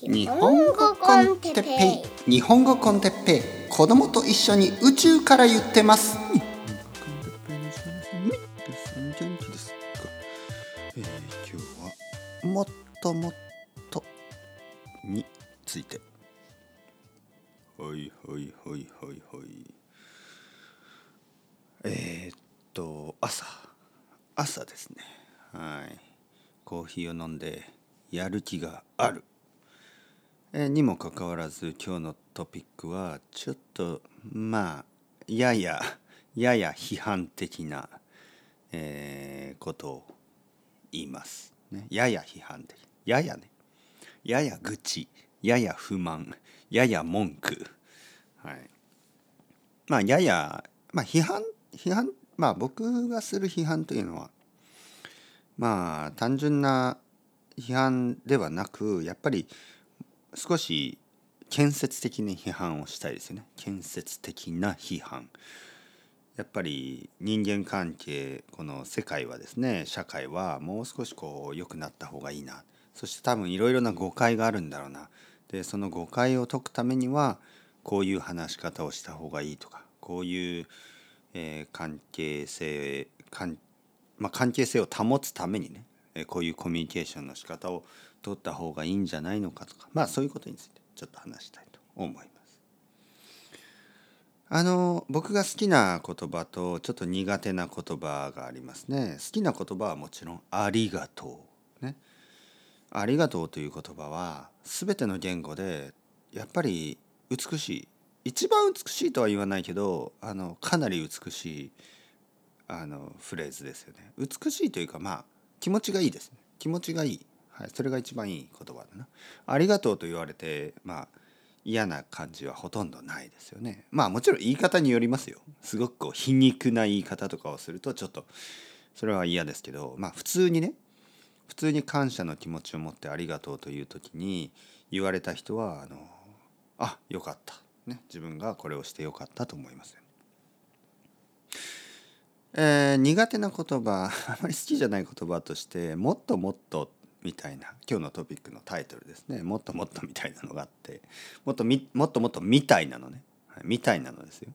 日本語コンテッペイ。日本語コンテッペイ。子供と一緒に宇宙から言ってます。元気ですか、えー、今日はもっともっとについて。はいはいはいはいはい。えー、っと朝。朝ですね。はい。コーヒーを飲んでやる気がある。えーにもかかわらず今日のトピックはちょっとまあやや やや批判的な、えーことを言います、ね、やや批判的。ややね。やや愚痴。やや不満。やや文句。はい。まあややまあ批判批判まあ僕がする批判というのはまあ単純な批判ではなくやっぱり少し建設的な批判をしたいですよね。建設的な批判。やっぱり人間関係この世界はですね社会はもう少しこう良くなった方がいいな。そして多分いろいろな誤解があるんだろうな。でその誤解を解くためにはこういう話し方をした方がいいとかこういう、えー関係性関,、まあ、関係性を保つためにねえこういうコミュニケーションの仕方を取った方がいいんじゃないのかとかまあそういうことについてちょっと話したいと思います。あの僕が好きな言葉とちょっと苦手な言葉がありますね。好きな言葉はもちろん「ありがとう」ね。ありがとうという言葉は全ての言語でやっぱり美しい一番美しいとは言わないけどあのかなり美しいあのフレーズですよね。美しいというかまあ気持ちがいいですね。気持ちがいい。はい、それが一番いい言葉だな。ありがとうと言われてまあ嫌な感じはほとんどないですよね。まあもちろん言い方によりますよ。すごくこう皮肉な言い方とかをするとちょっとそれは嫌ですけどまあ普通にね普通に感謝の気持ちを持ってありがとうという時に言われた人はあのあよかった、ね、自分がこれをしてよかったと思います。えー苦手な言葉 あまり好きじゃない言葉として「もっともっと」みたいな今日のトピックのタイトルですね「もっともっと」みたいなのがあってもっとみもっともっとみたいなのね、はいみたいなのですよ。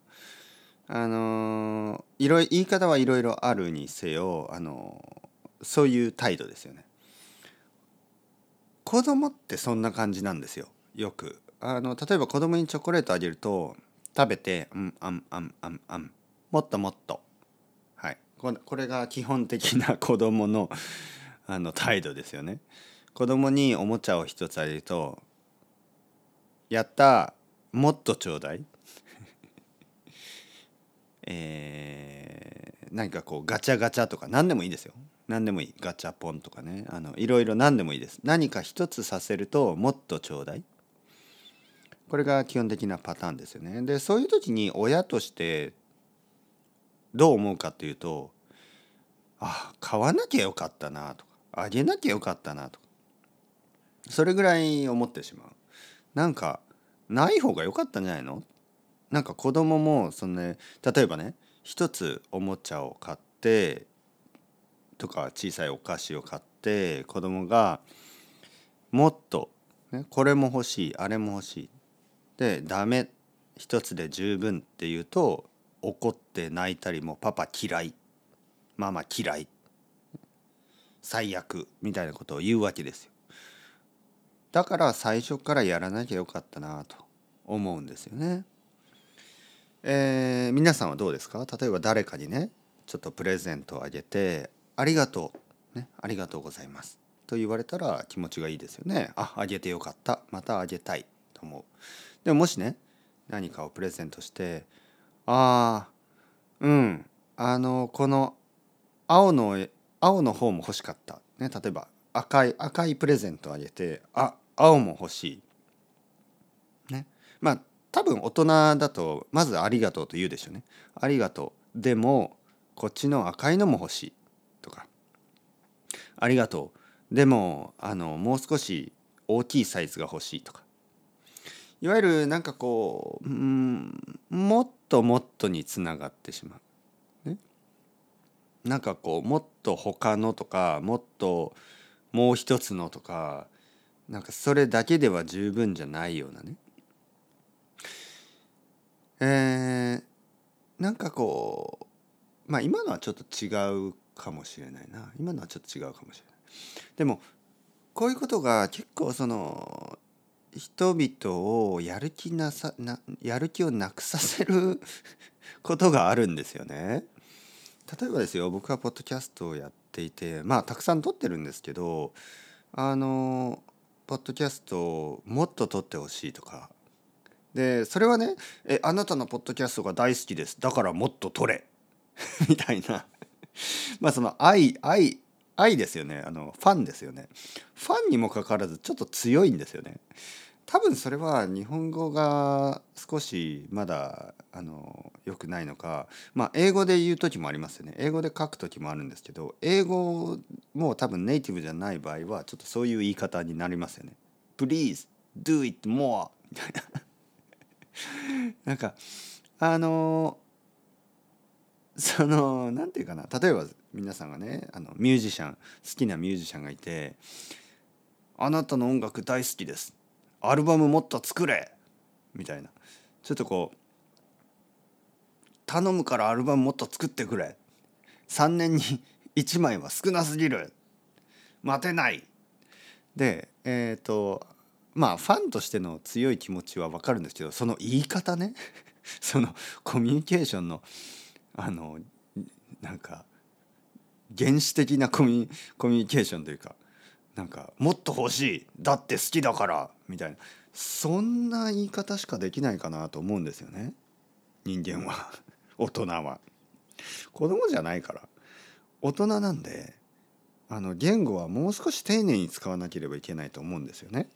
あのーいろい言い方はいろいろあるにせよ、あのーそういう態度ですよね。子供ってそんな感じなんですよ。よく。あの例えば子供にチョコレートあげると食べて「うんあんあんあんあん。もっともっと」これが基本的な子供のあの態度ですよね。子供におもちゃを一つあげると「やったもっとちょうだい」えー何かこうガチャガチャとか何でもいいですよ。何でもいい。ガチャポンとかね。あのいろいろ何でもいいです。何か一つさせるともっとちょうだい。これが基本的なパターンですよね。でそういう時に親としてどう思うかっていうとあ買わなきゃよかったなとかあげなきゃよかったなとか。それぐらい思ってしまう。なんかない方が良かったんじゃないの？なんか子供もそのね例えばね一つおもちゃを買ってとか小さいお菓子を買って子供がもっと、ね、これも欲しいあれも欲しい。でダメ。一つで十分って言うと怒って泣いたりもパパ嫌いママ嫌い最悪みたいなことを言うわけですよだから最初からやらなきゃよかったなと思うんですよね。えー皆さんはどうですか？例えば誰かにねちょっとプレゼントをあげて「ありがとう」ね「ありがとうございます」と言われたら気持ちがいいですよね。ああげてよかったまたあげたいと思う。でももしね何かをプレゼントして「ああうん。あのこの青の青の方も欲しかった」ね例えば赤い赤いプレゼントあげて「あ青も欲しい」ね。まあ多分大人だとまず「ありがとう」と言うでしょうね。ありがとう。でもこっちの赤いのも欲しいとか「ありがとう」でもあのもう少し大きいサイズが欲しいとか。いわゆるなんかこううんもっともっとにつながってしまう。ね、なんかこうもっと他のとかもっともう一つのとかなんかそれだけでは十分じゃないようなねえー、なんかこうまあ今のはちょっと違うかもしれないな今のはちょっと違うかもしれないでもこういうことが結構その人々をやる気なさなやる気をなくさせる ことがあるんですよね。例えばですよ僕はポッドキャストをやっていてまあたくさん撮ってるんですけどあのポッドキャストをもっと撮ってほしいとか。でそれはねえ「あなたのポッドキャストが大好きです。だからもっと撮れ」みたいな。まあその愛愛愛ですよね。あのファンですよね。ファンにもかかわらずちょっと強いんですよね。多分それは日本語が少しまだあの良くないのかまあ英語で言う時もありますよね。英語で書く時もあるんですけど英語も多分ネイティブじゃない場合はちょっとそういう言い方になりますよね。Please do it more! みたいななんかあのその何て言うかな。例えば皆さんがねあのミュージシャン好きなミュージシャンがいて「あなたの音楽大好きです。アルバムもっと作れ!」みたいな。ちょっとこう「頼むからアルバムもっと作ってくれ!」3年に 1枚は少なすぎる。待てない。でえっ、ー、とまあファンとしての強い気持ちは分かるんですけどその言い方ね。そのコミュニケーションのあのなんか原始的なコミュコミュニケーションというかなんかもっと欲しいだって好きだからみたいな。そんな言い方しかできないかなと思うんですよね。人間は。大人は。子供じゃないから。大人なんであの言語はもう少し丁寧に使わなければいけないと思うんですよね。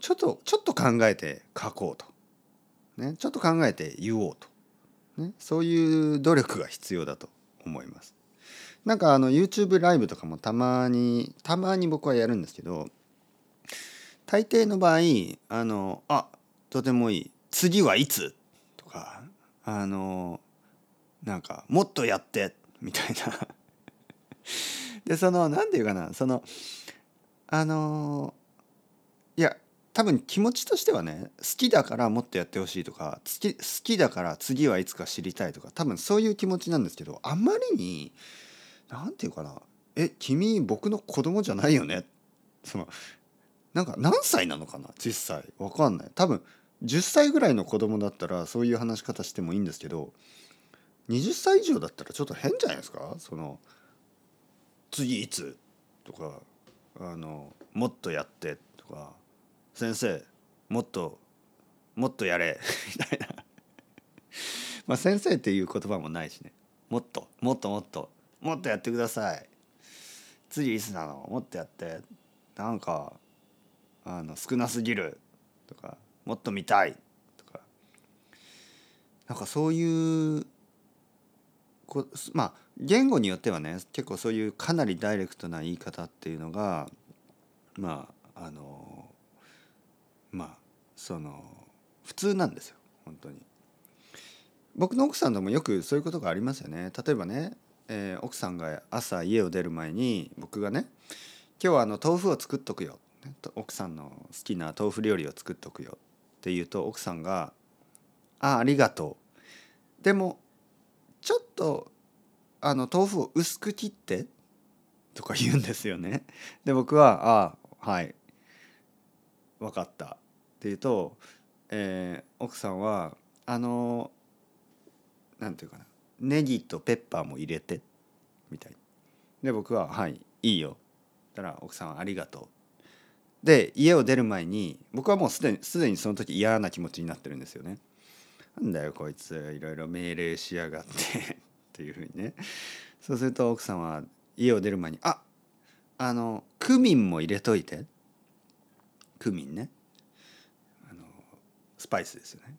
ちょっとちょっと考えて書こうと、ね、ちょっと考えて言おうと、ね、そういう努力が必要だと思います。なんかあの YouTube ライブとかもたまにたまに僕はやるんですけど大抵の場合あのあとてもいい次はいつ？とかあのなんかもっとやってみたいな。でその何て言うかなそのあの多分気持ちとしてはね好きだからもっとやってほしいとか好き好きだから次はいつか知りたいとか多分そういう気持ちなんですけどあまりに何て言うかな「え君僕の子供じゃないよね」そのなんか何歳なのかな？実際。わかんない。多分10歳ぐらいの子供だったらそういう話し方してもいいんですけど20歳以上だったらちょっと変じゃないですか？その「次いつ?」とかあの「もっとやって」とか「先生もっともっとやれ」みたいな。まあ先生っていう言葉もないしね。もっともっともっと。もっとやってください。次いつなのもっとやって。なんかあの少なすぎる。とかもっと見たい。とか。なんかそういうこまあ言語によってはね結構そういうかなりダイレクトな言い方っていうのがまああのその普通なんですよ本当に。僕の奥さんともよくそういうことがありますよね。例えばねえー、奥さんが朝家を出る前に僕がね「今日はあの豆腐を作っとくよ」奥さんの好きな豆腐料理を作っとくよって言うと奥さんが「あありがとう」でもちょっとあの豆腐を薄く切ってとか言うんですよね。で僕は「ああはい分かった」って言うと、えー、奥さんはあのなんていうかなネギとペッパーも入れてみたいで僕は「はいいいよ」たら奥さんは「ありがとう」で家を出る前に僕はもうすでにすでにその時嫌な気持ちになってるんですよね。なんだよこいつ。いろいろ命令しやがって。っていうふうにね。そうすると奥さんは家を出る前に「ああのクミンも入れといて」クミンね。スパイスですよね。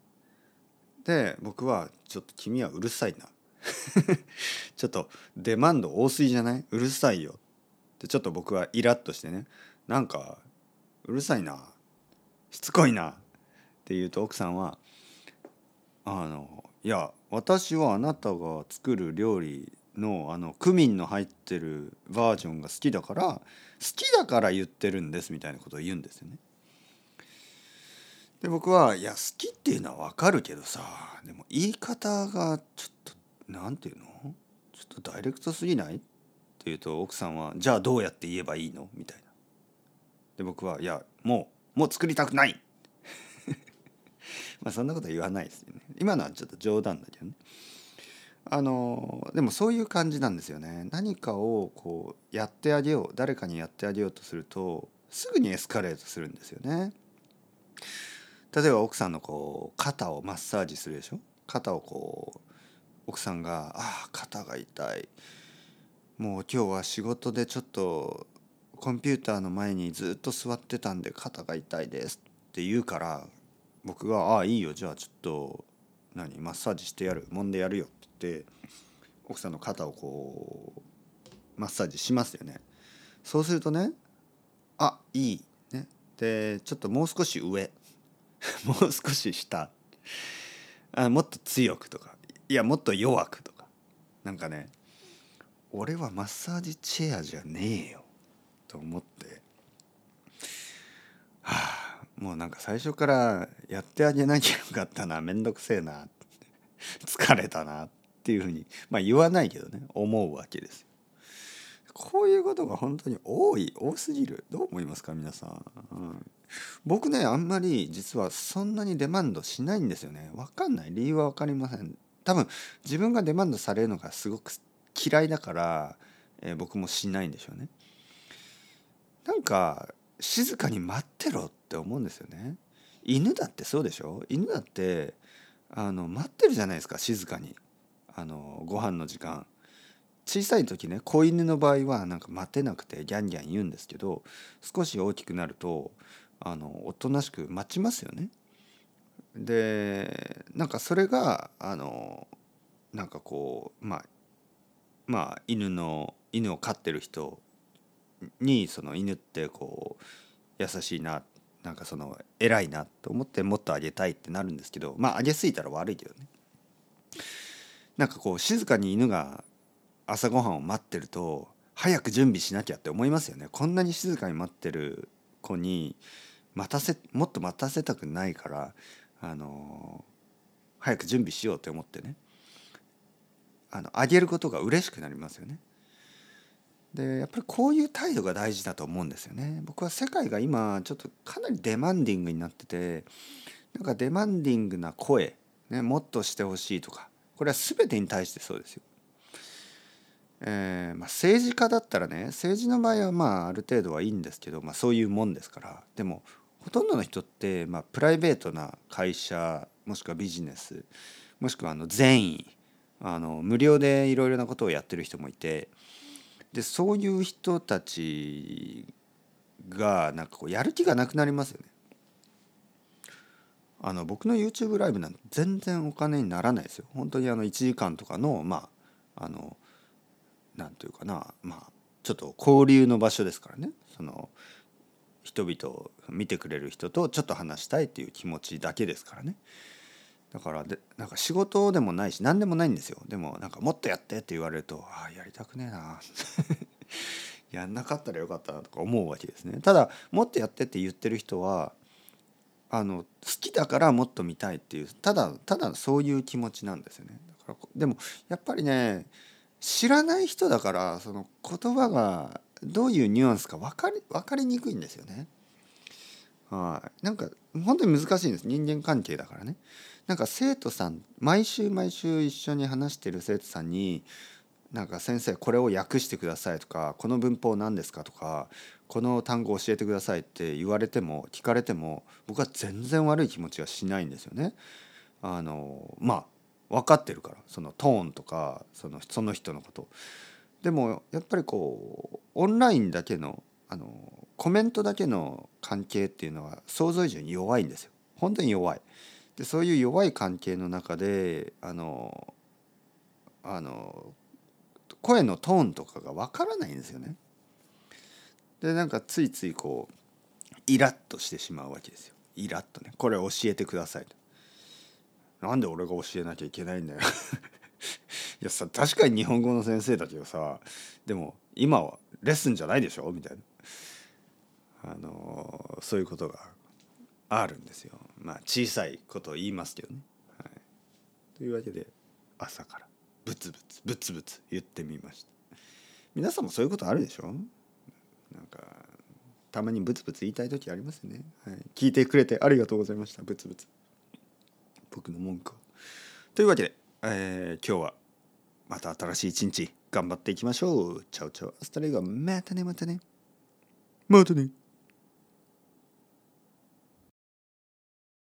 で僕は「ちょっと君はうるさいな」ちょっとデマンド多すぎじゃない？うるさいよ。ってちょっと僕はイラッとしてね。なんかうるさいな。しつこいな。って言うと奥さんはあのいや私はあなたが作る料理のあのクミンの入ってるバージョンが好きだから好きだから言ってるんですみたいなことを言うんですよね。で僕はいや好きっていうのは分かるけどさでも言い方がちょっと何て言うの？ちょっとダイレクトすぎない？って言うと奥さんは「じゃあどうやって言えばいいの?」みたいな。で僕は「いやもうもう作りたくない! まあそんなことは言わないですよね。今のはちょっと冗談だけどね。あのでもそういう感じなんですよね。何かをこうやってあげよう誰かにやってあげようとするとすぐにエスカレートするんですよね。例えば奥さんのこう肩をマッサージするでしょ？肩をこう奥さんが「ああ肩が痛い。もう今日は仕事でちょっとコンピューターの前にずっと座ってたんで肩が痛いです」って言うから僕が「ああいいよ。じゃあちょっと何マッサージしてやる。揉んでやるよ」って言って奥さんの肩をこうマッサージしますよね。そうするとね「あいい」ね。でちょっともう少し上。もう少し下。あもっと強くとか。いやもっと弱くとか。なんかね俺はマッサージチェアじゃねえよ。と思って。はあもうなんか最初からやってあげなきゃよかったな。めんどくせえな。疲れたなっていうふうに。まあ言わないけどね。思うわけですよ。こういうことが本当に多い多すぎる。どう思いますか皆さん、うん、僕ねあんまり実はそんなにデマンドしないんですよね。分かんない。理由は分かりません。多分自分がデマンドされるのがすごく嫌いだから、えー、僕もしないんでしょうね。なんか静かに待ってろって思うんですよね。犬だってそうでしょ？犬だってあの待ってるじゃないですか静かに。あのご飯の時間。小さい時ね子犬の場合はなんか待てなくてギャンギャン言うんですけど少し大きくなるとあのおとなしく待ちますよね。でなんかそれがあのなんかこうまあまあ犬の犬を飼ってる人にその犬ってこう優しいななんかその偉いなと思ってもっとあげたいってなるんですけどまああげすぎたら悪いけどねなんかこう静かに犬が朝ごはんを待ってると早く準備しなきゃって思いますよねこんなに静かに待ってる子に待たせもっと待たせたくないからあの早く準備しようって思ってねあのあげることが嬉しくなりますよね。でやっぱりこういう態度が大事だと思うんですよね。僕は世界が今ちょっとかなりデマンディングになっててなんかデマンディングな声、ね、もっとしてほしいとかこれは全てに対してそうですよ。えーまあ、政治家だったらね政治の場合はまあある程度はいいんですけど、まあ、そういうもんですからでもほとんどの人って、まあ、プライベートな会社もしくはビジネスもしくはあの善意あの無料でいろいろなことをやってる人もいてでそういう人たちがなんかこうやる気がなくなりますよね。あの僕の YouTube ライブなんて全然お金にならないですよ。本当にあの1時間とかのまああのなんていうかなまあちょっと交流の場所ですからねその人々を見てくれる人とちょっと話したいっていう気持ちだけですからね。だからでなんか仕事でもないし何でもないんですよ。でもなんかもっとやってって言われるとああやりたくねえな。やんなかったらよかったなとか思うわけですね。ただもっとやってって言ってる人はあの好きだからもっと見たいっていうただただそういう気持ちなんですよね。だからでもやっぱりね知らない人だからその言葉がどういうニュアンスか分かり分かりにくいんですよね。はい、なんか本当に難しいんです人間関係だからね。なんか生徒さん毎週毎週一緒に話してる生徒さんに「なんか先生これを訳してください」とか「この文法何ですか?」とか「この単語教えてください」って言われても聞かれても僕は全然悪い気持ちはしないんですよね。あのまあ分かってるからそのトーンとかそのその人のことでもやっぱりこうオンラインだけのあのコメントだけの関係っていうのは想像以上に弱いんですよ。本当に弱い。でそういう弱い関係の中であのあの声のトーンとかが分からないんですよね。でなんかついついこうイラッとしてしまうわけですよ。イラッとね。これ教えてくださいと。なんで俺が教えなきゃいけないんだよ。いやさ確かに日本語の先生だけどさでも今はレッスンじゃないでしょ？みたいな。あのそういうことがあるんですよ。まあ小さいことを言いますけどね、はい、というわけで朝からブツブツブツブツ言ってみました。皆さんもそういうことあるでしょ？なんかたまにブツブツ言いたい時ありますよね、はい、聞いてくれてありがとうございました。ブツブツ。僕の文句というわけで、えー、今日はまた新しい一日頑張っていきましょう。チャウチャウアスタレゴまたねまたね。またね。